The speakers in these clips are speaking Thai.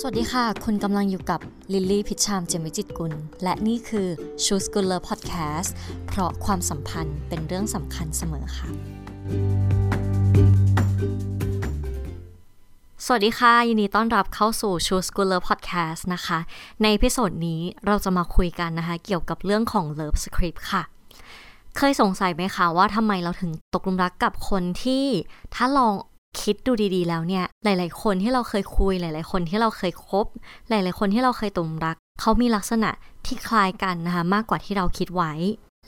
สวัสดีค่ะ คุณกำลังอยู่กับลิลลี่พิชามเจมิจิตกุล และนี่คือ Choose Good Love Podcast เพราะความสัมพันธ์เป็นเรื่องสำคัญเสมอค่ะ สวัสดีค่ะ ยินดีต้อนรับเข้าสู่ Choose Good Love Podcast นะคะ ใน episode นี้เราจะมาคุยกันนะคะ เกี่ยวกับเรื่องของ Love Script ค่ะ เคยสงสัยไหมคะว่าทำไมเราถึงตกหลุมรักกับคนที่ถ้าลอง คิดดูดีๆ แล้วเนี่ย หลาย ๆ คนที่เราเคยคุย หลาย ๆ คนที่เราเคยคบ หลาย ๆ คนที่เราเคยตกหลุมรัก เขามีลักษณะที่คล้ายกันนะคะมากกว่าที่เราคิดไว้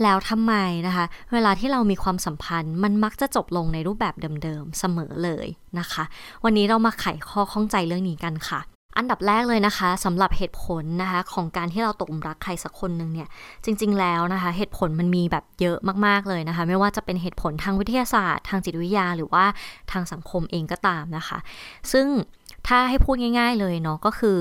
แล้วทำไมนะคะ เวลาที่เรามีความสัมพันธ์ มันมักจะจบลงในรูปแบบเดิม ๆ เสมอเลยนะคะ วันนี้เรามาไขข้อข้องใจเรื่องนี้กันค่ะ อันดับแรกเลยนะคะสำหรับเหตุผลนะคะของการที่เราตกหลุมรักใครสักคนหนึ่งเนี่ยจริง ๆ แล้วนะคะ เหตุผลมันมีแบบเยอะมากๆเลยนะคะ ไม่ว่าจะเป็นเหตุผลทางวิทยาศาสตร์ ทางจิตวิทยา หรือว่าทางสังคมเองก็ตามนะคะ ซึ่งถ้าให้พูดง่าย ๆ เลยเนาะก็คือ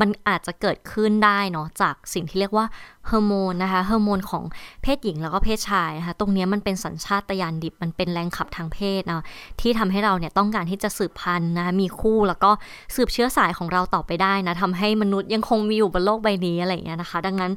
มันอาจจะเกิดขึ้นได้เนาะจากสิ่งที่เรียกว่า ฮอร์โมนนะคะฮอร์โมนของเพศหญิงแล้วก็เพศชายนะคะตรงนี้มันเป็นสัญชาตญาณดิบมันเป็นแรงขับทางเพศนะที่ทำให้เราเนี่ยต้องการที่จะสืบพันธุ์นะคะมีคู่แล้วก็สืบเชื้อสายของเราต่อไปได้นะทำให้มนุษย์ยังคงมีอยู่บนโลกใบนี้อะไรอย่างเงี้ยนะคะ ดังนั้น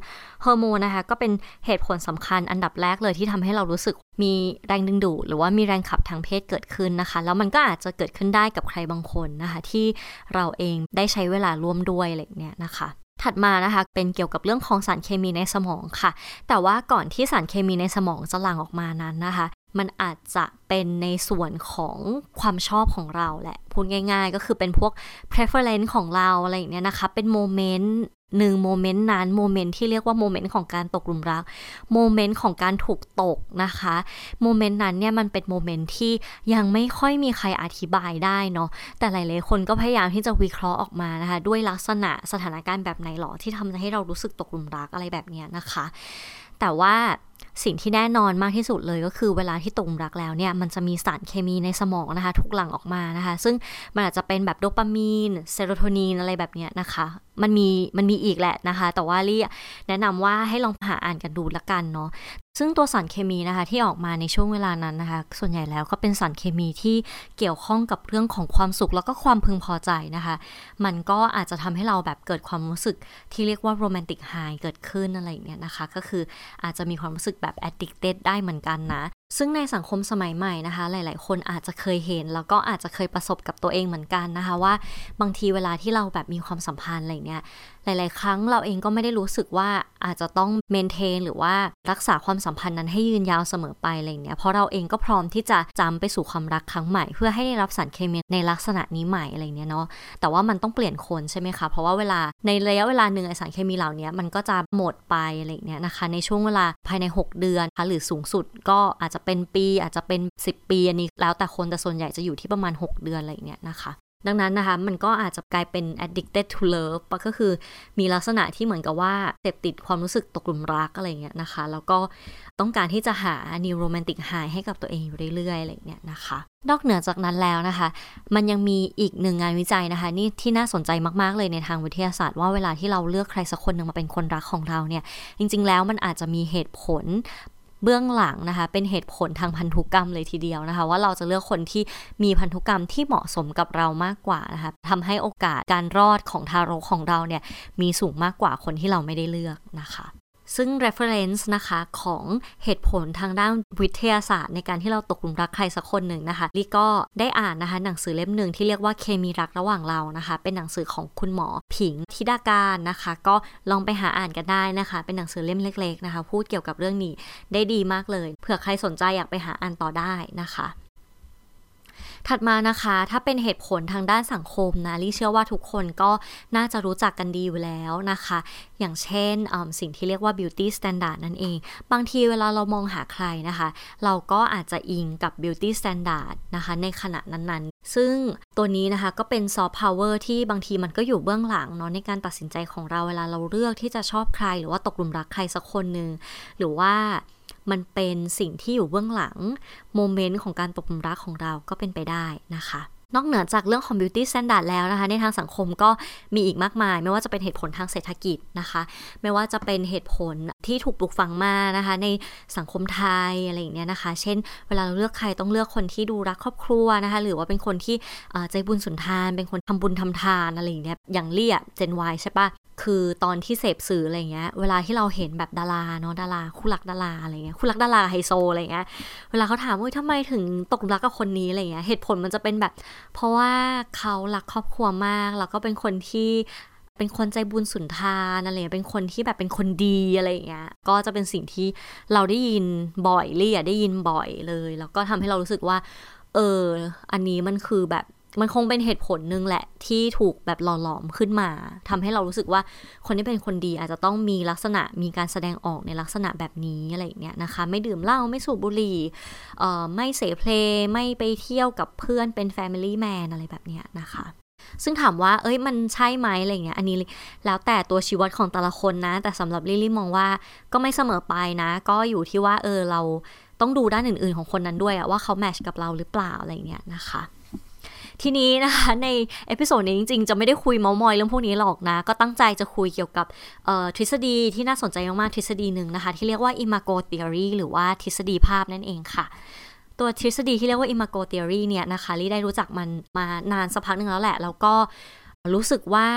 ฮอร์โมนนะคะก็เป็นเหตุผลสำคัญอันดับแรกเลยที่ทำให้เรารู้สึกมีแรงดึงดูดหรือว่ามีแรงขับทางเพศเกิดขึ้นนะคะ แล้วมันก็อาจจะเกิดขึ้นได้กับใครบางคนนะคะ ที่เราเองได้ใช้เวลาร่วมด้วยอะไรเงี้ยนะคะ ถัดมานะคะเป็นเกี่ยวกับเรื่องของสารเคมีในสมองค่ะ แต่ว่าก่อนที่สารเคมีในสมองจะหลั่งออกมานั้นนะคะ มันอาจจะเป็นในส่วนของความชอบของเราแหละพูดง่าย ๆ ก็คือเป็นพวก preference ของเราอะไรอย่างเนี้ยนะคะ เป็น moment หนึ่ง moment นั้น moment ที่เรียกว่า moment ของการตกหลุมรัก moment ของการถูกตกนะคะ moment นั้นเนี่ยมันเป็น moment ที่ยังไม่ค่อยมีใครอธิบายได้เนาะแต่หลายๆคนก็พยายามที่จะวิเคราะห์ออกมานะคะ ด้วยลักษณะสถานการณ์แบบไหนหรอที่ทำให้เรารู้สึกตกหลุมรักอะไรแบบนี้นะคะ แต่ว่าสิ่งที่แน่นอนมากที่สุดเลยก็คือเวลาที่ตกรักแล้วเนี่ยมันจะมีสารเคมีในสมองนะคะ ถูกหลั่งออกมานะคะ ซึ่งมันอาจจะเป็นแบบโดปามีนเซโรโทนินอะไรแบบนี้นะคะมันมีมันมีอีกแหละนะคะ แต่ว่าลี่แนะนำว่าให้ลองหาอ่านกันดูละกันเนาะซึ่งตัวสารเคมีนะคะที่ออกมาในช่วงเวลานั้นนะคะ ส่วนใหญ่แล้วก็เป็นสารเคมีที่เกี่ยวข้องกับเรื่องของความสุขแล้วก็ความพึงพอใจนะคะ มันก็อาจจะทำให้เราแบบเกิดความรู้สึกที่เรียกว่า romantic high เกิดขึ้นอะไรอย่างเงี้ยนะคะ ก็คืออาจจะมีความรู้สึกแบบ addicted ได้เหมือนกันนะ ซึ่งในสังคมสมัยใหม่นะคะ หลาย ๆ คนอาจจะเคยเห็น แล้วก็อาจจะเคยประสบกับตัวเองเหมือนกันนะคะ ว่าบางทีเวลาที่เราแบบมีความสัมพันธ์อะไรเนี่ยหลาย ๆ ครั้งเราเองก็ไม่ได้รู้สึกว่าอาจจะต้องเมนเทนหรือว่ารักษาความสัมพันธ์นั้นให้ยืนยาวเสมอไปอะไรเนี้ยเพราะเราเองก็พร้อมที่จะจำไปสู่ความรักครั้งใหม่ เพื่อให้ได้รับสารเคมีในลักษณะนี้ใหม่อะไรเนี้ยเนาะแต่ว่ามันต้องเปลี่ยนคนใช่ไหมคะเพราะว่าเวลาในระยะเวลาหนึ่งไอสารเคมีเหล่านี้มันก็จะหมดไปอะไรเนี้ยนะคะในช่วงเวลาภายใน 6 เดือนหรือสูงสุดก็อาจจะเป็นปีอาจจะเป็น 10 ปีอันนี้แล้วแต่คนแต่ส่วนใหญ่จะอยู่ที่ประมาณ 6 เดือนอะไรเนี้ยนะคะ ดังนั้นนะคะ มันก็อาจจะกลายเป็น addicted to love ก็คือมีลักษณะที่เหมือนกับว่าเสพติดความรู้สึกตกหลุมรักอะไรเงี้ยนะคะ แล้วก็ต้องการที่จะหา new romantic high ให้กับตัวเองอยู่เรื่อยๆอะไรเงี้ยนะคะ นอกเหนือจากนั้นแล้วนะคะ มันยังมีอีกหนึ่งงานวิจัยนะคะ นี่ที่น่าสนใจมากๆเลยในทางวิทยาศาสตร์ว่าเวลาที่เราเลือกใครสักคนหนึ่งมาเป็นคนรักของเราเนี่ย จริง ๆ แล้วมันอาจจะมีเหตุผล เบื้องหลังนะคะ เป็นเหตุผลทางพันธุกรรมเลยทีเดียวนะคะ ว่าเราจะเลือกคนที่มีพันธุกรรมที่เหมาะสมกับเรามากกว่านะคะทำให้โอกาสการรอดของทารกของเราเนี่ยมีสูงมากกว่าคนที่เราไม่ได้เลือกนะคะ ซึ่ง reference นะคะของเหตุผลทางด้านวิทยาศาสตร์ในการที่เราตกหลุมรักใครสักคนหนึ่งนะคะลี่ก็ได้อ่านนะคะหนังสือเล่มหนึ่งที่เรียกว่าเคมีรักระหว่างเรานะคะ เป็นหนังสือของคุณหมอผิงทิดาการนะคะ ก็ลองไปหาอ่านกันได้นะคะ เป็นหนังสือเล่มเล็ก ๆนะคะ พูดเกี่ยวกับเรื่องนี้ได้ดีมากเลยเผื่อใครสนใจอยากไปหาอ่านต่อได้นะคะ ถัดมานะคะ ถ้าเป็นเหตุผลทางด้านสังคมนะลี่เชื่อว่าทุกคนก็น่าจะรู้จักกันดีอยู่แล้วนะคะ อย่างเช่นสิ่งที่เรียกว่า beauty standard นั่นเอง บางทีเวลาเรามองหาใครนะคะ เราก็อาจจะอิงกับ beauty standard นะคะ ในขณะนั้นๆ ซึ่งตัวนี้นะคะก็เป็น soft power ที่บางทีมันก็อยู่เบื้องหลังเนาะในการตัดสินใจของเราเวลาเราเลือกที่จะชอบใคร หรือว่าตกหลุมรักใครสักคนหนึ่งหรือว่า มันเป็นสิ่งที่อยู่เบื้องหลังโมเมนต์ของการตกหลุมรักของเราก็เป็นไปได้นะคะนอกเหนือจากเรื่องของ beauty standard แล้วนะคะ ในทางสังคมก็มีอีกมากมาย ไม่ว่าจะเป็นเหตุผลทางเศรษฐกิจนะคะ ไม่ว่าจะเป็นเหตุผลที่ถูกปลูกฝังมานะคะ ในสังคมไทยอะไรอย่างเงี้ยนะคะ เช่น เวลาเราเลือกใครต้องเลือกคนที่ดูรักครอบครัวนะคะ หรือว่าเป็นคนที่ใจบุญสุนทาน เป็นคนทำบุญทำทานอะไรอย่างเงี้ยอย่างเลี่ยเจนวใช่ปะคือตอนที่เสพสื่ออะไรเงี้ย เวลาที่เราเห็นแบบดาราเนาะดารา คู่รักดาราอะไรเงี้ยคู่รักดาราไฮโซอะไรเงี้ยเวลาเขาถามว่าทำไมถึงตกรักกับคนนี้อะไรเงี้ยเหตุผลมันจะเป็นแบบ เพราะว่าเขารักครอบครัวมากแล้วก็เป็นคนที่ เป็นคนใจบุญสุนทานอะไรเป็นคนที่แบบเป็นคนดีอะไรอย่างเงี้ย ก็จะเป็นสิ่งที่เราได้ยินบ่อยเรียได้ยินบ่อยเลย แล้วก็ทำให้เรารู้สึกว่า เออ อันนี้มันคือแบบมันคงเป็นเหตุผลหนึ่งแหละที่ถูกแบบหล่อหลอมขึ้นมาทำให้เรารู้สึกว่าคนที่เป็นคนดีอาจจะต้องมีลักษณะมีการแสดงออกในลักษณะแบบนี้อะไรอย่างเงี้ยนะคะ ไม่ดื่มเหล้าไม่สูบบุหรี่ไม่เสพเพลไม่ไปเที่ยวกับเพื่อนเป็น Family Man อะไรแบบเนี้ยนะคะ ซึ่งถามว่า เอ้ย มันใช่ไหมอะไรเงี้ย อันนี้แล้วแต่ตัวชีวิตของแต่ละคนนะ แต่สำหรับลิลี่มองว่าก็ไม่เสมอไปนะ ก็อยู่ที่ว่า เออ เราต้องดูด้านอื่น ๆ ของคนนั้นด้วยอะว่าเขา match กับเราหรือเปล่าอะไรเงี้ยนะคะ ทีนี้นะคะใน episode นี้จริง ๆ จะไม่ได้คุยเมาท์มอยเรื่องพวกนี้หรอกนะ ก็ตั้งใจจะคุยเกี่ยวกับทฤษฎีที่น่าสนใจมากๆทฤษฎีหนึ่งนะคะ ที่เรียกว่า imago theory หรือว่าทฤษฎีภาพนั่นเองค่ะ ตัวทฤษฎีที่เรียกว่า imago theory เนี่ยนะคะลี่ได้รู้จักมันมานานสักพักหนึ่งแล้วแหละ แล้วก็รู้สึกว่า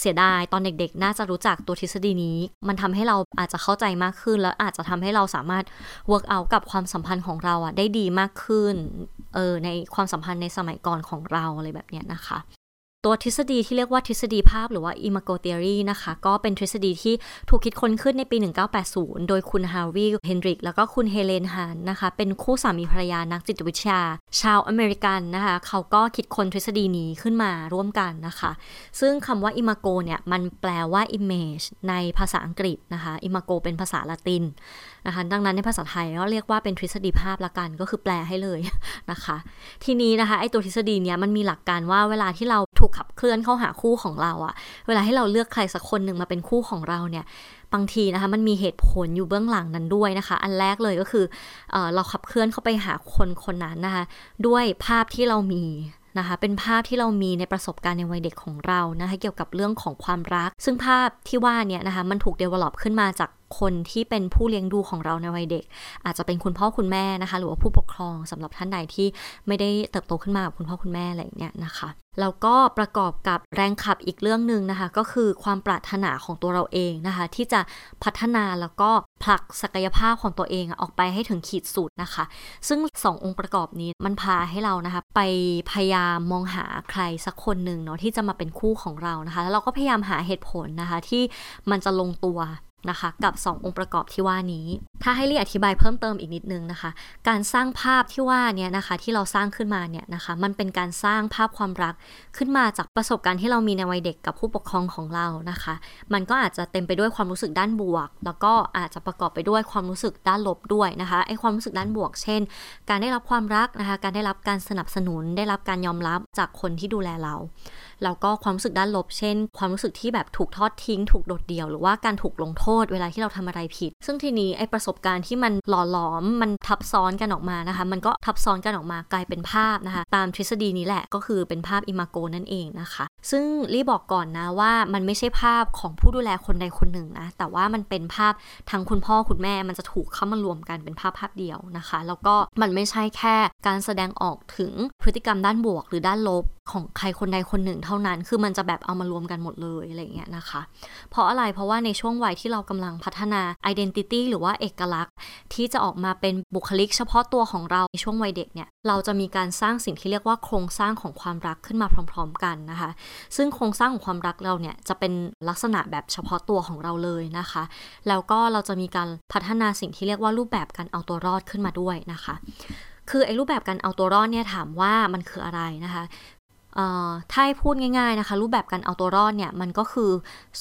เสียดายตอนเด็ก ๆ น่าจะรู้จักตัวทฤษฎีนี้ มันทำให้เราอาจจะเข้าใจมากขึ้น แล้วอาจจะทำให้เราสามารถ work out กับความสัมพันธ์ของเราอะได้ดีมากขึ้น เออในความสัมพันธ์ในสมัยก่อนของเราอะไรแบบเนี้ยนะคะ ตัวทฤษฎีที่เรียกว่าทฤษฎีภาพหรือว่า imago theory นะคะ ก็เป็นทฤษฎีที่ถูกคิดค้นขึ้นในปี 1980 โดยคุณฮาร์วีเฮนริก แล้วก็คุณเฮเลนฮานนะคะ เป็นคู่สามีภรรยานักจิตวิทยา ชาวอเมริกันนะคะ เขาก็คิดค้นทฤษฎีนี้ขึ้นมาร่วมกันนะคะ ซึ่งคำว่า imago เนี่ย มันแปลว่า image ในภาษาอังกฤษนะคะ imago เป็นภาษาละตินนะคะ ดังนั้นในภาษาไทยก็เรียกว่าเป็นทฤษฎีภาพละกัน ก็คือแปลให้เลยนะคะ ทีนี้นะคะ ไอตัวทฤษฎีเนี้ยมันมีหลักการว่าเวลาที่เรา ถูกขับเคลื่อนเข้าหาคู่ของเราอะเวลาให้เราเลือกใครสักคนหนึ่งมาเป็นคู่ของเราเนี่ยบางทีนะคะมันมีเหตุผลอยู่เบื้องหลังนั้นด้วยนะคะ อันแรกเลยก็คือเอเราขับเคลื่อนเข้าไปหาคนคนนั้นนะคะด้วยภาพที่เรามีนะคะเป็นภาพที่เรามีในประสบการณ์ในวัยเด็กของเรานะคะเกี่ยวกับเรื่องของความรัก ซึ่งภาพที่ว่าเนี่ยนะคะมันถูกเดเวล็อปขึ้นมาจาก คนที่เป็นผู้เลี้ยงดูของเราในวัยเด็ก อาจจะเป็นคุณพ่อคุณแม่นะคะ หรือว่าผู้ปกครองสำหรับท่านใดที่ไม่ได้เติบโตขึ้นมากับคุณพ่อคุณแม่อะไรอย่างเงี้ยนะคะแล้วก็ประกอบกับแรงขับอีกเรื่องหนึ่งนะคะ ก็คือความปรารถนาของตัวเราเองนะคะ ที่จะพัฒนาแล้วก็ผลักศักยภาพของตัวเองออกไปให้ถึงขีดสุดนะคะ ซึ่งสององค์ประกอบนี้มันพาให้เรานะคะ ไปพยายามมองหาใครสักคนหนึ่งเนาะที่จะมาเป็นคู่ของเรานะคะ แล้วเราก็พยายามหาเหตุผลนะคะ ที่มันจะลงตัว นะคะ กับ 2 องค์ประกอบที่ว่านี้ ถ้าให้รีอธิบายเพิ่มเติมอีกนิดนึงนะคะ การสร้างภาพที่ว่าเนี่ยนะคะ ที่เราสร้างขึ้นมาเนี่ยนะคะ มันเป็นการสร้างภาพความรักขึ้นมาจากประสบการณ์ที่เรามีในวัยเด็กกับผู้ปกครองของเรานะคะ มันก็อาจจะเต็มไปด้วยความรู้สึกด้านบวก แล้วก็อาจจะประกอบไปด้วยความรู้สึกด้านลบด้วยนะคะไอ้ความรู้สึกด้านบวก เช่น การได้รับความรักนะคะ การได้รับการสนับสนุน ได้รับการยอมรับจากคนที่ดูแลเราแล้วก็ความรู้สึกด้านลบ เช่น ความรู้สึกที่แบบถูกทอดทิ้ง ถูกโดดเดี่ยว หรือว่าการถูกลงโทษเวลาที่เราทำอะไรผิด ซึ่งทีนี้ไอประสบการณ์ที่มันหล่อหลอมมันทับซ้อนกันออกมานะคะ มันก็ทับซ้อนกันออกมากลายเป็นภาพนะคะ ตามทฤษฎีนี้แหละก็คือเป็นภาพอิมาโกนั่นเองนะคะ ซึ่งรีบอกก่อนนะว่ามันไม่ใช่ภาพของผู้ดูแลคนใดคนหนึ่งนะแต่ว่ามันเป็นภาพทั้งคุณพ่อคุณแม่มันจะถูกเข้ามารวมกันเป็นภาพภาพเดียวนะคะ แล้วก็มันไม่ใช่แค่การแสดงออกถึงพฤติกรรมด้านบวกหรือด้านลบของใครคนใดคนหนึ่งเท่านั้น คือมันจะแบบเอามารวมกันหมดเลยอะไรเงี้ยนะคะ เพราะอะไร เพราะว่าในช่วงวัยที่เรากำลังพัฒนา identity หรือว่าเอกลักษณ์ ที่จะออกมาเป็นบุคลิกเฉพาะตัวของเราในช่วงวัยเด็กเนี่ย เราจะมีการสร้างสิ่งที่เรียกว่าโครงสร้างของความรักขึ้นมาพร้อม ๆ กันนะคะ ซึ่งโครงสร้างของความรักเราเนี่ยจะเป็นลักษณะแบบเฉพาะตัวของเราเลยนะคะ แล้วก็เราจะมีการพัฒนาสิ่งที่เรียกว่ารูปแบบการเอาตัวรอดขึ้นมาด้วยนะคะคือไอ้รูปแบบการเอาตัวรอดเนี่ยถามว่ามันคืออะไรนะคะ ถ้าให้พูดง่ายๆนะคะ รูปแบบการเอาตัวรอดเนี่ย มันก็คือ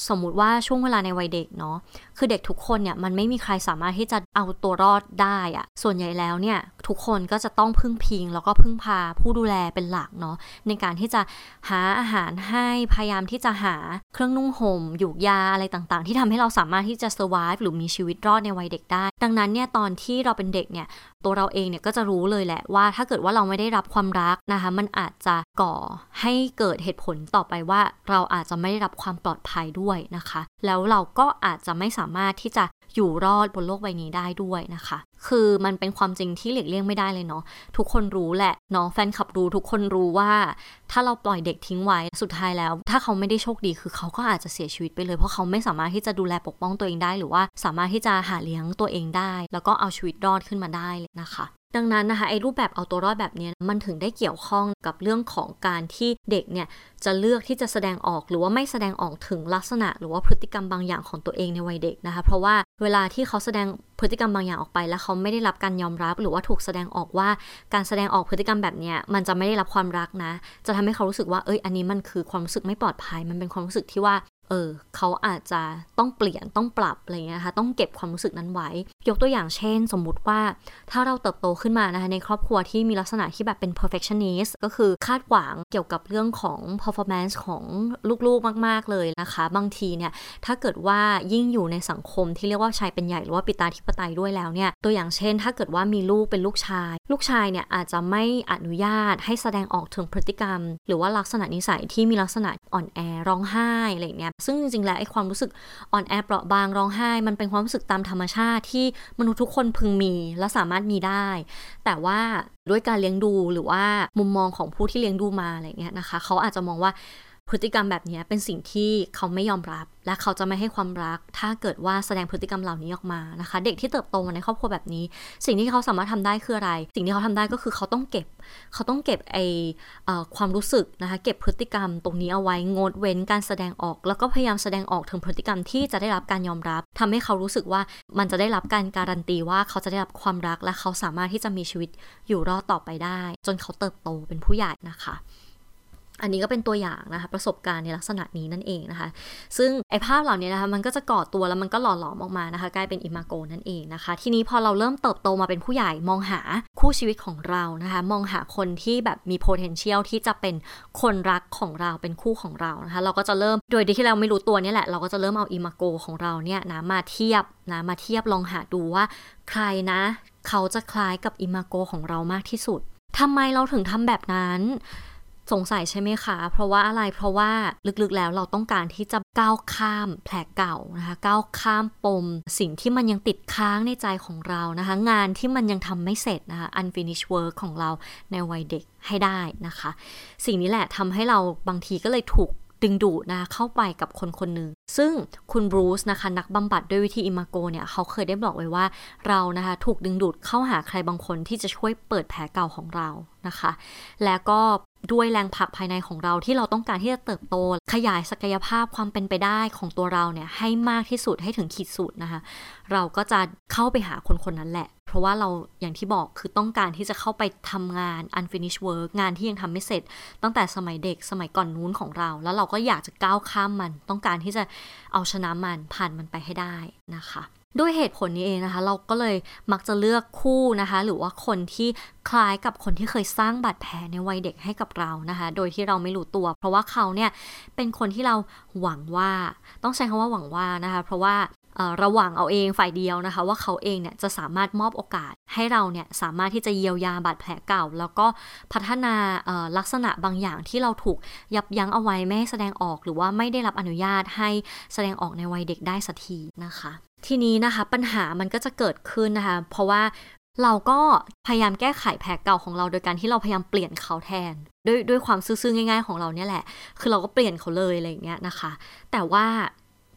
สมมุติว่าช่วงเวลาในวัยเด็กเนาะคือเด็กทุกคนเนี่ยมันไม่มีใครสามารถที่จะเอาตัวรอดได้อะส่วนใหญ่แล้วเนี่ยทุกคนก็จะต้องพึ่งพิง แล้วก็พึ่งพาผู้ดูแลเป็นหลักเนาะในการที่จะหาอาหารให้พยายามที่จะหาเครื่องนุ่งห่มหยูกยาอะไรต่างๆ ที่ทำให้เราสามารถที่จะ survive หรือมีชีวิตรอดในวัยเด็กได้ ดังนั้นเนี่ยตอนที่เราเป็นเด็กเนี่ยตัวเราเองเนี่ยก็จะรู้เลยแหละว่า ถ้าเกิดว่าเราไม่ได้รับความรักนะคะมันอาจจะก่อให้เกิดเหตุผลต่อไปว่า เราอาจจะไม่ได้รับความปลอดภัยด้วยนะคะ แล้วเราก็อาจจะไม่สาามารถที่จะอยู่รอดบนโลกใบนี้ได้ด้วยนะคะ คือมันเป็นความจริงที่หลีกเลี่ยงไม่ได้เลยเนาะ ทุกคนรู้แหละเนาะแฟนคลับรู้ทุกคนรู้ว่า ถ้าเราปล่อยเด็กทิ้งไว้สุดท้ายแล้ว ถ้าเขาไม่ได้โชคดีคือเขาก็อาจจะเสียชีวิตไปเลย เพราะเขาไม่สามารถที่จะดูแลปกป้องตัวเองได้ หรือว่าสามารถที่จะหาเลี้ยงตัวเองได้ แล้วก็เอาชีวิตรอดขึ้นมาได้เลยนะคะ ดังนั้นนะคะไอ้รูปแบบเอาตัวรอดแบบนี้มันถึงได้เกี่ยวข้องกับเรื่องของการที่เด็กเนี่ยจะเลือกที่จะแสดงออกหรือว่าไม่แสดงออกถึงลักษณะ หรือว่าพฤติกรรมบางอย่างของตัวเองในวัยเด็กนะคะ เพราะว่าเวลาที่เขาแสดงพฤติกรรมบางอย่างออกไป แล้วเขาไม่ได้รับการยอมรับ หรือว่าถูกแสดงออกว่าการแสดงออกพฤติกรรมแบบนี้มันจะไม่ได้รับความรักนะ จะทำให้เขารู้สึกว่าเอ้ยอันนี้มันคือความรู้สึกไม่ปลอดภัย มันเป็นความรู้สึกที่ว่า เออเขาอาจจะต้องเปลี่ยนต้องปรับอะไรเงี้ยค่ะต้องเก็บความรู้สึกนั้นไว้ ยกตัวอย่างเช่น สมมุติว่าถ้าเราเติบโตขึ้นมานะคะในครอบครัวที่มีลักษณะที่แบบเป็น perfectionist ก็คือคาดหวังเกี่ยวกับเรื่องของ performance ของลูกๆมาก ๆ เลยนะคะ บางทีเนี่ยถ้าเกิดว่ายิ่งอยู่ในสังคมที่เรียกว่าชายเป็นใหญ่หรือว่าปิตาธิปไตยด้วยแล้วเนี่ยตัวอย่างเช่น ถ้าเกิดว่ามีลูกเป็นลูกชาย ลูกชายเนี่ยอาจจะไม่อนุญาตให้แสดงออกถึงพฤติกรรม หรือว่าลักษณะนิสัยที่มีลักษณะอ่อนแอร้องไห้อะไรเงี้ยซึ่งจริงๆแล้วไอ้ความรู้สึกอ่อนแอเปราะบางร้องไห้ มันเป็นความรู้สึกตามธรรมชาติที่มนุษย์ทุกคนพึงมีและสามารถมีได้ แต่ว่าด้วยการเลี้ยงดูหรือว่ามุมมองของผู้ที่เลี้ยงดูมาอะไรเงี้ยนะคะ เขาอาจจะมองว่า พฤติกรรมแบบนี้เป็นสิ่งที่เขาไม่ยอมรับ และเขาจะไม่ให้ความรัก ถ้าเกิดว่าแสดงพฤติกรรมเหล่านี้ออกมานะคะ เด็กที่เติบโตมาในครอบครัวแบบนี้ สิ่งที่เขาสามารถทำได้คืออะไร สิ่งที่เขาทำได้ก็คือเขาต้องเก็บ เขาต้องเก็บไอความรู้สึกนะคะเก็บพฤติกรรมตรงนี้เอาไว้งดเว้นการแสดงออก แล้วก็พยายามแสดงออกถึงพฤติกรรมที่จะได้รับการยอมรับทำให้เขารู้สึกว่ามันจะได้รับการการันตีว่าเขาจะได้รับความรักและเขาสามารถที่จะมีชีวิตอยู่รอดต่อไปได้ จนเขาเติบโตเป็นผู้ใหญ่นะคะ อันนี้ก็เป็นตัวอย่างนะคะประสบการณ์ในลักษณะนี้นั่นเองนะคะ ซึ่งไอภาพเหล่านี้นะคะมันก็จะก่อตัวแล้วมันก็หล่อหลอมออกมานะคะ กลายเป็นอิมาโกนั่นเองนะคะ ทีนี้พอเราเริ่มเติบโตมาเป็นผู้ใหญ่มองหาคู่ชีวิตของเรานะคะ มองหาคนที่แบบมี potential ที่จะเป็นคนรักของเราเป็นคู่ของเรานะคะ เราก็จะเริ่มโดยที่เราไม่รู้ตัวนี่แหละเราก็จะเริ่มเอาอิมาโกของเราเนี่ยนะมาเทียบนะมาเทียบลองหาดูว่าใครนะ เขาจะคล้ายกับอิมาโกของเรามากที่สุดทำไมเราถึงทำแบบนั้น สงสัยใช่ไหมคะ เพราะว่าอะไร เพราะว่าลึกๆแล้วเราต้องการที่จะก้าวข้ามแผลเก่านะคะ ก้าวข้ามปม สิ่งที่มันยังติดค้างในใจของเรานะคะ งานที่มันยังทำไม่เสร็จนะคะ unfinished work ของเราในวัยเด็กให้ได้นะคะ สิ่งนี้แหละทำให้เราบางทีก็เลยถูกดึงดูดนะเข้าไปกับคนคนหนึ่งซึ่งคุณบรูซนะคะนักบำบัดด้วยวิธีอิมาโกเนี่ยเขาเคยได้บอกไว้ว่าเรานะคะถูกดึงดูดเข้าหาใครบางคนที่จะช่วยเปิดแผลเก่าของเรา นะคะ แล้วก็ด้วยแรงผลักภายในของเราที่เราต้องการที่จะเติบโต ขยายศักยภาพความเป็นไปได้ของตัวเราเนี่ยให้มากที่สุดให้ถึงขีดสุดนะคะ เราก็จะเข้าไปหาคนคนนั้นแหละ เพราะว่าเราอย่างที่บอกคือต้องการที่จะเข้าไปทำงาน unfinished work งานที่ยังทำไม่เสร็จ ตั้งแต่สมัยเด็กสมัยก่อนนู้นของเรา แล้วเราก็อยากจะก้าวข้ามมัน ต้องการที่จะเอาชนะมันผ่านมันไปให้ได้นะคะ ด้วยเหตุผลนี้เองนะคะ เราก็เลยมักจะเลือกคู่นะคะ หรือว่าคนที่คล้ายกับคนที่เคยสร้างบาดแผลในวัยเด็กให้กับเรานะคะ โดยที่เราไม่รู้ตัว เพราะว่าเขาเนี่ยเป็นคนที่เราหวังว่าต้องใช้คำว่าหวังว่านะคะ เพราะว่า ระหว่างเอาเองฝ่ายเดียวนะคะ ว่าเขาเองเนี่ยจะสามารถมอบโอกาสให้เราเนี่ยสามารถที่จะเยียวยาบาดแผลเก่า แล้วก็พัฒนาลักษณะบางอย่างที่เราถูกยับยั้งเอาไว้ไม่ให้แสดงออก หรือว่าไม่ได้รับอนุญาตให้แสดงออกในวัยเด็กได้สักทีนะคะ ทีนี้นะคะปัญหามันก็จะเกิดขึ้นนะคะ เพราะว่าเราก็พยายามแก้ไขแผลเก่าของเราโดยการที่เราพยายามเปลี่ยนเขาแทน ด้วยด้วยความซื่อๆง่าย ๆ ของเราเนี่ยแหละ คือเราก็เปลี่ยนเขาเลยอะไรอย่างเงี้ยนะคะ แต่ว่า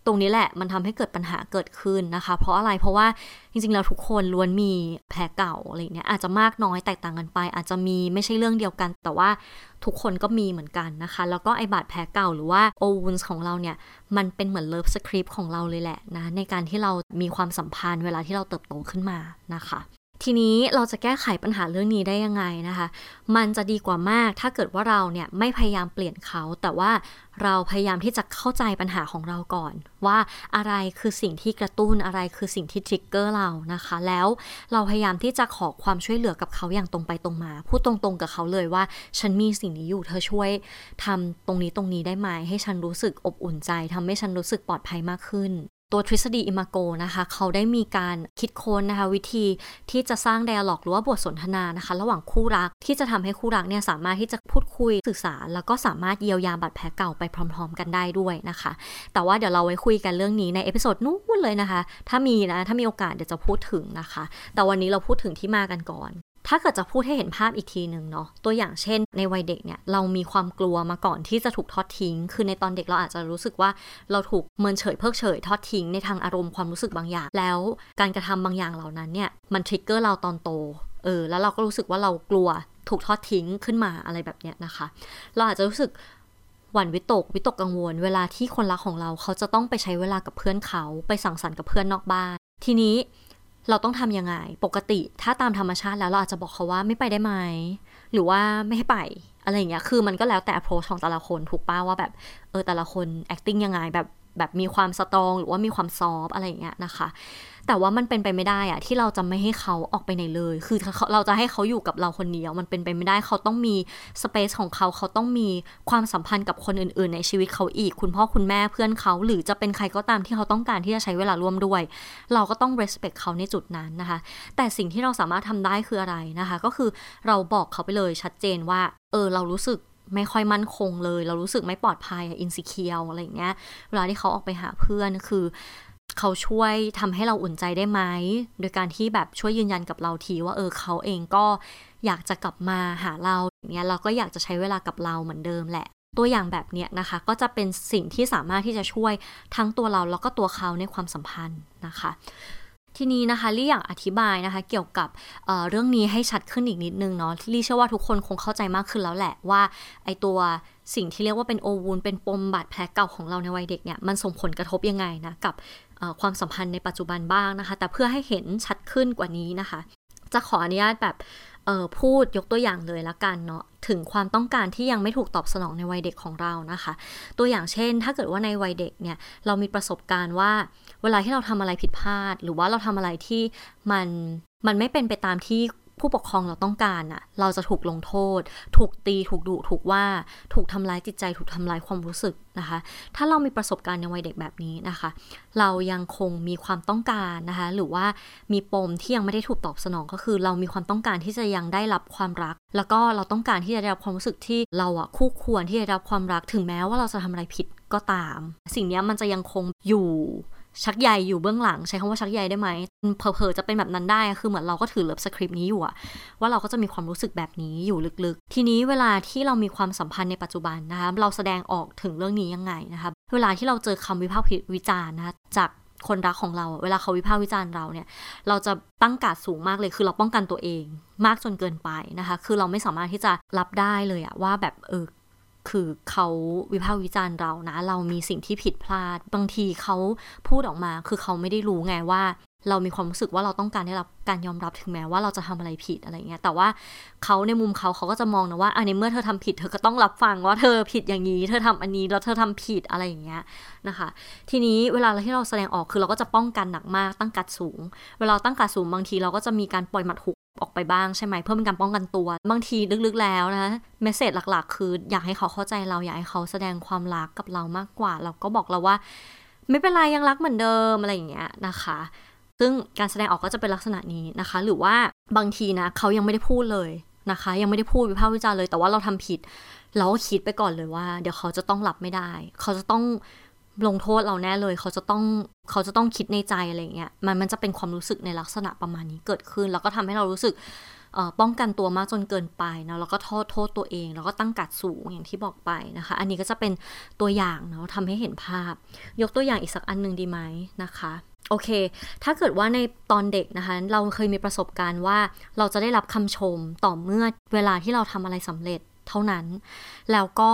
ตรงนี้แหละมันทำให้เกิดปัญหาเกิดขึ้นนะคะ เพราะอะไรเพราะว่าจริงๆแล้วทุกคนล้วนมีแผลเก่าอะไรเนี้ยอาจจะมากน้อยแตกต่างกันไป อาจจะมีไม่ใช่เรื่องเดียวกัน แต่ว่าทุกคนก็มีเหมือนกันนะคะ แล้วก็ไอบาดแผลเก่าหรือว่า old wounds ของเราเนี่ยมันเป็นเหมือน love script ของเราเลยแหละนะในการที่เรามีความสัมพันธ์เวลาที่เราเติบโตขึ้นมานะคะ ทีนี้เราจะแก้ไขปัญหาเรื่องนี้ได้ยังไงนะคะ มันจะดีกว่ามากถ้าเกิดว่าเราเนี่ยไม่พยายามเปลี่ยนเขา แต่ว่าเราพยายามที่จะเข้าใจปัญหาของเราก่อน ว่าอะไรคือสิ่งที่กระตุ้นอะไรคือสิ่งที่ทริกเกอร์เรานะคะ แล้วเราพยายามที่จะขอความช่วยเหลือกับเขาอย่างตรงไปตรงมา พูดตรงๆกับเขาเลยว่า ฉันมีสิ่งนี้อยู่เธอช่วยทำตรงนี้ตรงนี้ได้ไหมให้ฉันรู้สึกอบอุ่นใจทำให้ฉันรู้สึกปลอดภัยมากขึ้น ตัวทฤษฎีอิมาโกนะคะ เขาได้มีการคิดค้นนะคะ วิธีที่จะสร้างไดอะล็อกหรือว่าบทสนทนานะคะ ระหว่างคู่รักที่จะทำให้คู่รักเนี่ยสามารถที่จะพูดคุยสื่อสาร แล้วก็สามารถเยียวยาบาดแผลเก่าไปพร้อม ๆ กันได้ด้วยนะคะ แต่ว่าเดี๋ยวเราไว้คุยกันเรื่องนี้ใน episode นู้นเลยนะคะ ถ้ามีนะถ้ามีโอกาสเดี๋ยวจะพูดถึงนะคะ แต่วันนี้เราพูดถึงที่มากันก่อน ถ้าเกิดจะพูดให้เห็นภาพอีกทีหนึ่งเนาะตัวอย่างเช่น ในวัยเด็กเนี่ยเรามีความกลัวมาก่อนที่จะถูกทอดทิ้ง คือในตอนเด็กเราอาจจะรู้สึกว่าเราถูกเมินเฉยเพิกเฉยทอดทิ้งในทางอารมณ์ความรู้สึกบางอย่าง แล้วการกระทำบางอย่างเหล่านั้นเนี่ยมัน trigger เราตอนโตเออแล้วเราก็รู้สึกว่าเรากลัวถูกทอดทิ้งขึ้นมาอะไรแบบเนี้ยนะคะ เราอาจจะรู้สึกหวั่นวิตกวิตกกังวล เวลาที่คนรักของเราเขาจะต้องไปใช้เวลากับเพื่อนเขา ไปสังสรรค์กับเพื่อนนอกบ้าน ทีนี้ เราต้องทำยังไง ปกติถ้าตามธรรมชาติแล้วเราอาจจะบอกเขาว่าไม่ไปได้ไหม หรือว่าไม่ให้ไปอะไรอย่างเงี้ย คือมันก็แล้วแต่ approach ของแต่ละคนถูกป้าว่าแบบ เออแต่ละคน acting ยังไงแบบ แบบมีความสตรอง หรือว่ามีความซอฟอะไรอย่างเงี้ยนะคะ แต่ว่ามันเป็นไปไม่ได้อะที่เราจะไม่ให้เขาออกไปไหนเลย คือเราจะให้เขาอยู่กับเราคนเดียว มันเป็นไปไม่ได้เขาต้องมีสเปซของเขาเขาต้องมีความสัมพันธ์กับคนอื่น ๆ ในชีวิตเขาอีก คุณพ่อคุณแม่เพื่อนเขา หรือจะเป็นใครก็ตามที่เขาต้องการที่จะใช้เวลาร่วมด้วย เราก็ต้อง respect เขาในจุดนั้นนะคะ แต่สิ่งที่เราสามารถทำได้คืออะไรนะคะ ก็คือเราบอกเขาไปเลยชัดเจนว่า เออเรารู้สึก ไม่ค่อยมั่นคงเลย เรารู้สึกไม่ปลอดภัยอินสิเคียวอะไรอย่างเงี้ยเวลาที่เขาออกไปหาเพื่อนคือเขาช่วยทำให้เราอุ่นใจได้ไหม โดยการที่แบบช่วยยืนยันกับเราทีว่าเออเขาเองก็อยากจะกลับมาหาเราอย่างเงี้ยเราก็อยากจะใช้เวลากับเราเหมือนเดิมแหละ ตัวอย่างแบบเนี้ยนะคะ ก็จะเป็นสิ่งที่สามารถที่จะช่วยทั้งตัวเราแล้วก็ตัวเขาในความสัมพันธ์นะคะ ทีนี้นะคะลี่อยากอธิบายนะคะ เกี่ยวกับเเรื่องนี้ให้ชัดขึ้นอีกนิดนึงเนาะลี่เชื่อว่าทุกคนคงเข้าใจมากขึ้นแล้วแหละว่าไอตัวสิ่งที่เรียกว่าเป็นโอวูนเป็นปมบาดแผลเก่าของเราในวัยเด็กเนี่ยมันส่งผลกระทบยังไงนะกับความสัมพันธ์ในปัจจุบันบ้างนะคะ แต่เพื่อให้เห็นชัดขึ้นกว่านี้นะคะ จะขออนุญาตแบบ พูดยกตัวอย่างเลยละกันเนาะถึงความต้องการที่ยังไม่ถูกตอบสนองในวัยเด็กของเรานะคะ ตัวอย่างเช่น ถ้าเกิดว่าในวัยเด็กเนี่ยเรามีประสบการณ์ว่า เวลาที่เราทำอะไรผิดพลาด หรือว่าเราทำอะไรที่มันมันไม่เป็นไปตามที่ ผู้ปกครองเราต้องการอะเราจะถูกลงโทษ ถูกตี ถูกดุ ถูกว่า ถูกทำร้ายจิตใจ ถูกทำร้ายความรู้สึกนะคะ ถ้าเรามีประสบการณ์ในวัยเด็กแบบนี้นะคะ เรายังคงมีความต้องการนะคะ หรือว่ามีปมที่ยังไม่ได้ถูกตอบสนองก็คือ เรามีความต้องการที่จะยังได้รับความรัก แล้วก็เราต้องการที่จะได้รับความรู้สึกที่เราอะคู่ควรที่จะได้รับความรัก ถึงแม้ว่าเราจะทำอะไรผิดก็ตาม สิ่งนี้มันจะยังคงอยู่ ชักใยอยู่เบื้องหลัง ใช้คำว่าชักใยได้ไหมเพอๆจะเป็นแบบนั้นได้คือเหมือนเราก็ถือเลิฟสคริปต์นี้อยู่อะว่าเราก็จะมีความรู้สึกแบบนี้อยู่ลึกๆ ทีนี้เวลาที่เรามีความสัมพันธ์ในปัจจุบันนะคะเราแสดงออกถึงเรื่องนี้ยังไงนะคะเวลาที่เราเจอคำวิพากษ์วิจารณ์นะคะจากคนรักของเราเวลาเขาวิพากษ์วิจารณ์เราเนี่ยเราจะตั้งกาดสูงมากเลย คือเราป้องกันตัวเองมากจนเกินไปนะคะ คือเราไม่สามารถที่จะรับได้เลยอะว่าแบบเออ คือเขาวิพากษ์วิจารณ์เรานะ เรามีสิ่งที่ผิดพลาด บางทีเขาพูดออกมา คือเขาไม่ได้รู้ไงว่า เรามีความรู้สึกว่าเราต้องการได้รับการยอมรับถึงแม้ว่าเราจะทำอะไรผิดอะไรเงี้ย แต่ว่าเขาในมุมเขาเขาก็จะมองนะว่าอันนี้เมื่อเธอทำผิด เธอก็ต้องรับฟังว่าเธอผิดอย่างนี้ เธอทำอันนี้แล้วเธอทำผิดอะไรอย่างเงี้ยนะคะ ทีนี้เวลาที่เราแสดงออกคือเราก็จะป้องกันหนักมากตั้งกัดสูง เวลาตั้งกัดสูงบางทีเราก็จะมีการปล่อยหมัดหุกออกไปบ้างใช่ไหมเพื่อเป็นการป้องกันตัว บางทีลึกๆแล้วนะเมสเซจหลักๆ คืออยากให้เขาเข้าใจเราอยากให้เขาแสดงความรักกับเรามากกว่า เราก็บอกเราว่า ไม่เป็นไรยังรักเหมือนเดิมอะไรอย่างเงี้ยนะคะ ซึ่งการแสดงออกก็จะเป็นลักษณะนี้นะคะ หรือว่าบางทีนะเขายังไม่ได้พูดเลยนะคะ ยังไม่ได้พูดวิพากษ์วิจารณ์เลยแต่ว่าเราทำผิด เราก็คิดไปก่อนเลยว่า เดี๋ยวเขาจะต้องรับไม่ได้ เขาจะต้องลงโทษเราแน่เลย เขาจะต้องเขาจะต้องคิดในใจอะไรเงี้ยมันมันจะเป็นความรู้สึกในลักษณะประมาณนี้เกิดขึ้น แล้วก็ทำให้เรารู้สึกป้องกันตัวมากจนเกินไปนะแล้วก็โทษโทษตัวเอง แล้วก็ตั้งกัดสูงอย่างที่บอกไปนะคะ อันนี้ก็จะเป็นตัวอย่างเนาะทำให้เห็นภาพ ยกตัวอย่างอีกสักอันหนึ่งดีไหมนะคะ โอเค ถ้าเกิดว่าในตอนเด็กนะคะ เราเคยมีประสบการณ์ว่าเราจะได้รับคำชมต่อเมื่อเวลาที่เราทำอะไรสำเร็จเท่านั้น แล้วก็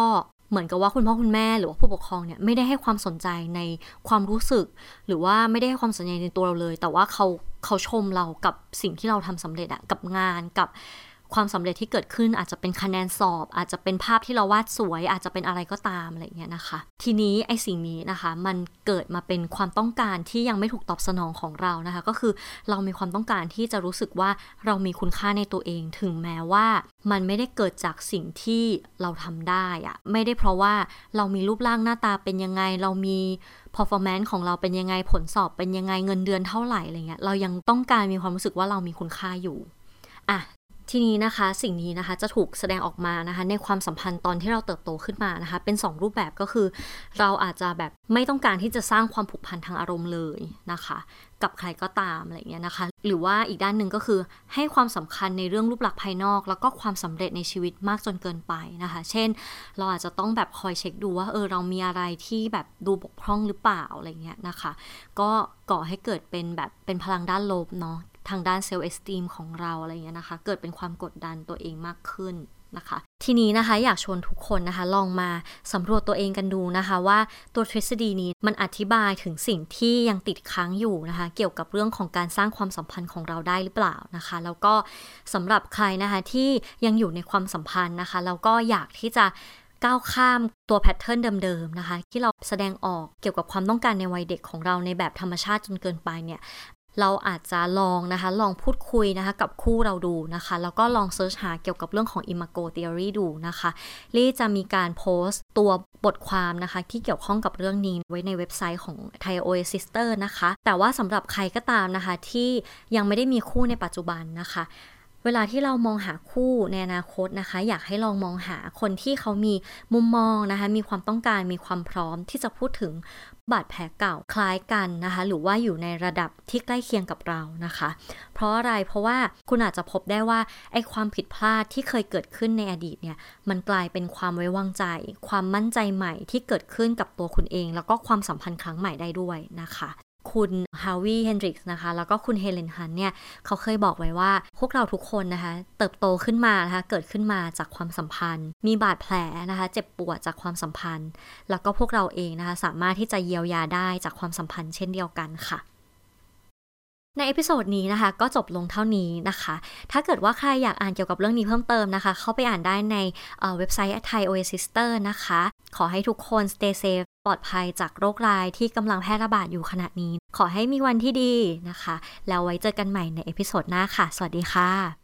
เหมือนกับว่าคุณพ่อคุณแม่หรือว่าผู้ปกครองเนี่ยไม่ได้ให้ความสนใจในความรู้สึก หรือว่าไม่ได้ให้ความสนใจในตัวเราเลย แต่ว่าเขาเขาชมเรากับสิ่งที่เราทำสำเร็จอะกับงานกับ ความสำเร็จที่เกิดขึ้นอาจจะเป็นคะแนนสอบ อาจจะเป็นภาพที่เราวาดสวย อาจจะเป็นอะไรก็ตามอะไรเงี้ยนะคะ ทีนี้ไอ้สิ่งนี้นะคะ มันเกิดมาเป็นความต้องการที่ยังไม่ถูกตอบสนองของเรานะคะ ก็คือเรามีความต้องการที่จะรู้สึกว่าเรามีคุณค่าในตัวเอง ถึงแม้ว่ามันไม่ได้เกิดจากสิ่งที่เราทำได้อะไม่ได้เพราะว่าเรามีรูปร่างหน้าตาเป็นยังไงเรามี performance ของเราเป็นยังไงผลสอบเป็นยังไงเงินเดือนเท่าไหร่อะไรเงี้ยเรายังต้องการมีความรู้สึกว่าเรามีคุณค่าอยู่อะ ทีนี้นะคะสิ่งนี้นะคะจะถูกแสดงออกมานะคะในความสัมพันธ์ตอนที่เราเติบโตขึ้นมานะคะเป็น 2 รูปแบบก็คือ เราอาจจะแบบไม่ต้องการที่จะสร้างความผูกพันทางอารมณ์เลยนะคะ กับใครก็ตามอะไรเงี้ยนะคะ หรือว่าอีกด้านหนึ่งก็คือให้ความสำคัญในเรื่องรูปลักษณ์ภายนอก แล้วก็ความสำเร็จในชีวิตมากจนเกินไปนะคะ เช่น เราอาจจะต้องแบบคอยเช็คดูว่าเออเรามีอะไรที่แบบดูบกพร่องหรือเปล่าอะไรเงี้ยนะคะ ก็ก่อให้เกิดเป็นแบบเป็นพลังด้านลบเนาะ ทางด้านเซลล์เอสตีมของเราอะไรเงี้ยนะคะ เกิดเป็นความกดดันตัวเองมากขึ้นนะคะทีนี้นะคะอยากชวนทุกคนนะคะลองมาสำรวจตัวเองกันดูนะคะ ว่าตัวทฤษฎีนี้มันอธิบายถึงสิ่งที่ยังติดค้างอยู่นะคะ เกี่ยวกับเรื่องของการสร้างความสัมพันธ์ของเราได้หรือเปล่านะคะ แล้วก็สำหรับใครนะคะที่ยังอยู่ในความสัมพันธ์นะคะแล้วก็อยากที่จะก้าวข้ามตัว pattern เดิมๆนะคะ ที่เราแสดงออกเกี่ยวกับความต้องการในวัยเด็กของเราในแบบธรรมชาติจนเกินไปเนี่ย เราอาจจะลองนะคะ ลองพูดคุยนะคะกับคู่เราดูนะคะ แล้วก็ลอง search หาเกี่ยวกับเรื่องของ Imago Theory ดูนะคะลี่จะมีการโพสต์ตัวบทความนะคะ ที่เกี่ยวข้องกับเรื่องนี้ไว้ในเว็บไซต์ของ Thai o a Sister นะคะ แต่ว่าสำหรับใครก็ตามนะคะ ที่ยังไม่ได้มีคู่ในปัจจุบันนะคะเวลาที่เรามองหาคู่ในอนาคตนะคะ อยากให้ลองมองหาคนที่เขามีมุมมองนะคะ มีความต้องการมีความพร้อมที่จะพูดถึง บาดแผลเก่าคล้ายกันนะคะ หรือว่าอยู่ในระดับที่ใกล้เคียงกับเรานะคะ เพราะอะไรเพราะว่าคุณอาจจะพบได้ว่าไอ้ความผิดพลาดที่เคยเกิดขึ้นในอดีตเนี่ยมันกลายเป็นความไว้วางใจ ความมั่นใจใหม่ที่เกิดขึ้นกับตัวคุณเอง แล้วก็ความสัมพันธ์ครั้งใหม่ได้ด้วยนะคะ คุณฮาวิเฮนดริกส์นะคะ แล้วก็คุณเฮเลนฮันเนี่ย เขาเคยบอกไว้ว่า พวกเราทุกคนนะคะ เติบโตขึ้นมานะคะ เกิดขึ้นมาจากความสัมพันธ์ มีบาดแผลนะคะ เจ็บปวดจากความสัมพันธ์ แล้วก็พวกเราเองนะคะ สามารถที่จะเยียวยาได้จากความสัมพันธ์เช่นเดียวกันค่ะ ใน episode นี้นะคะ ก็จบลงเท่านี้นะคะ ถ้าเกิดว่าใครอยากอ่านเกี่ยวกับเรื่องนี้เพิ่มเติมนะคะ เข้าไปอ่านได้ในเว็บไซต์ Thai o a Sister นะคะ ขอให้ทุกคน stay safe ปลอดภัยจากโรคร้ายที่กำลังแพร่ระบาดอยู่ขณะนี้ ขอให้มีวันที่ดีนะคะ แล้วไว้เจอกันใหม่ใน episode หน้าค่ะ สวัสดีค่ะ